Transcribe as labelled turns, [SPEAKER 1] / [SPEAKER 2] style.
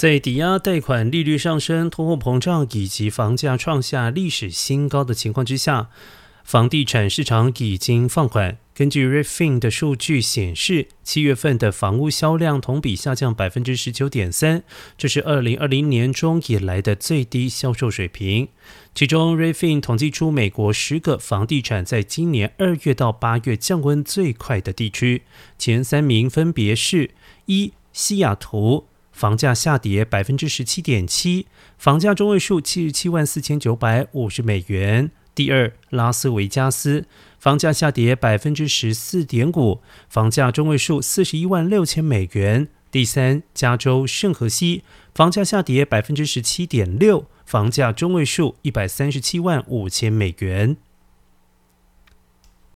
[SPEAKER 1] 在抵押贷款利率上升、通货膨胀以及房价创下历史新高的情况之下，房地产市场已经放缓。根据 Refin 的数据显示，七月份的房屋销量同比下降百分之十九点三，这是二零二零年中以来的最低销售水平。其中，Refin 统计出美国十个房地产在今年二月到八月降温最快的地区，前三名分别是：一、西雅图。房价下跌百分之十七点七，房价中位数七十七万四千九百五十美元。第二，拉斯维加斯房价下跌百分之十四点五，房价中位数四十一万六千美元。第三，加州圣荷西房价下跌百分之十七点六，房价中位数一百三十七万五千美元。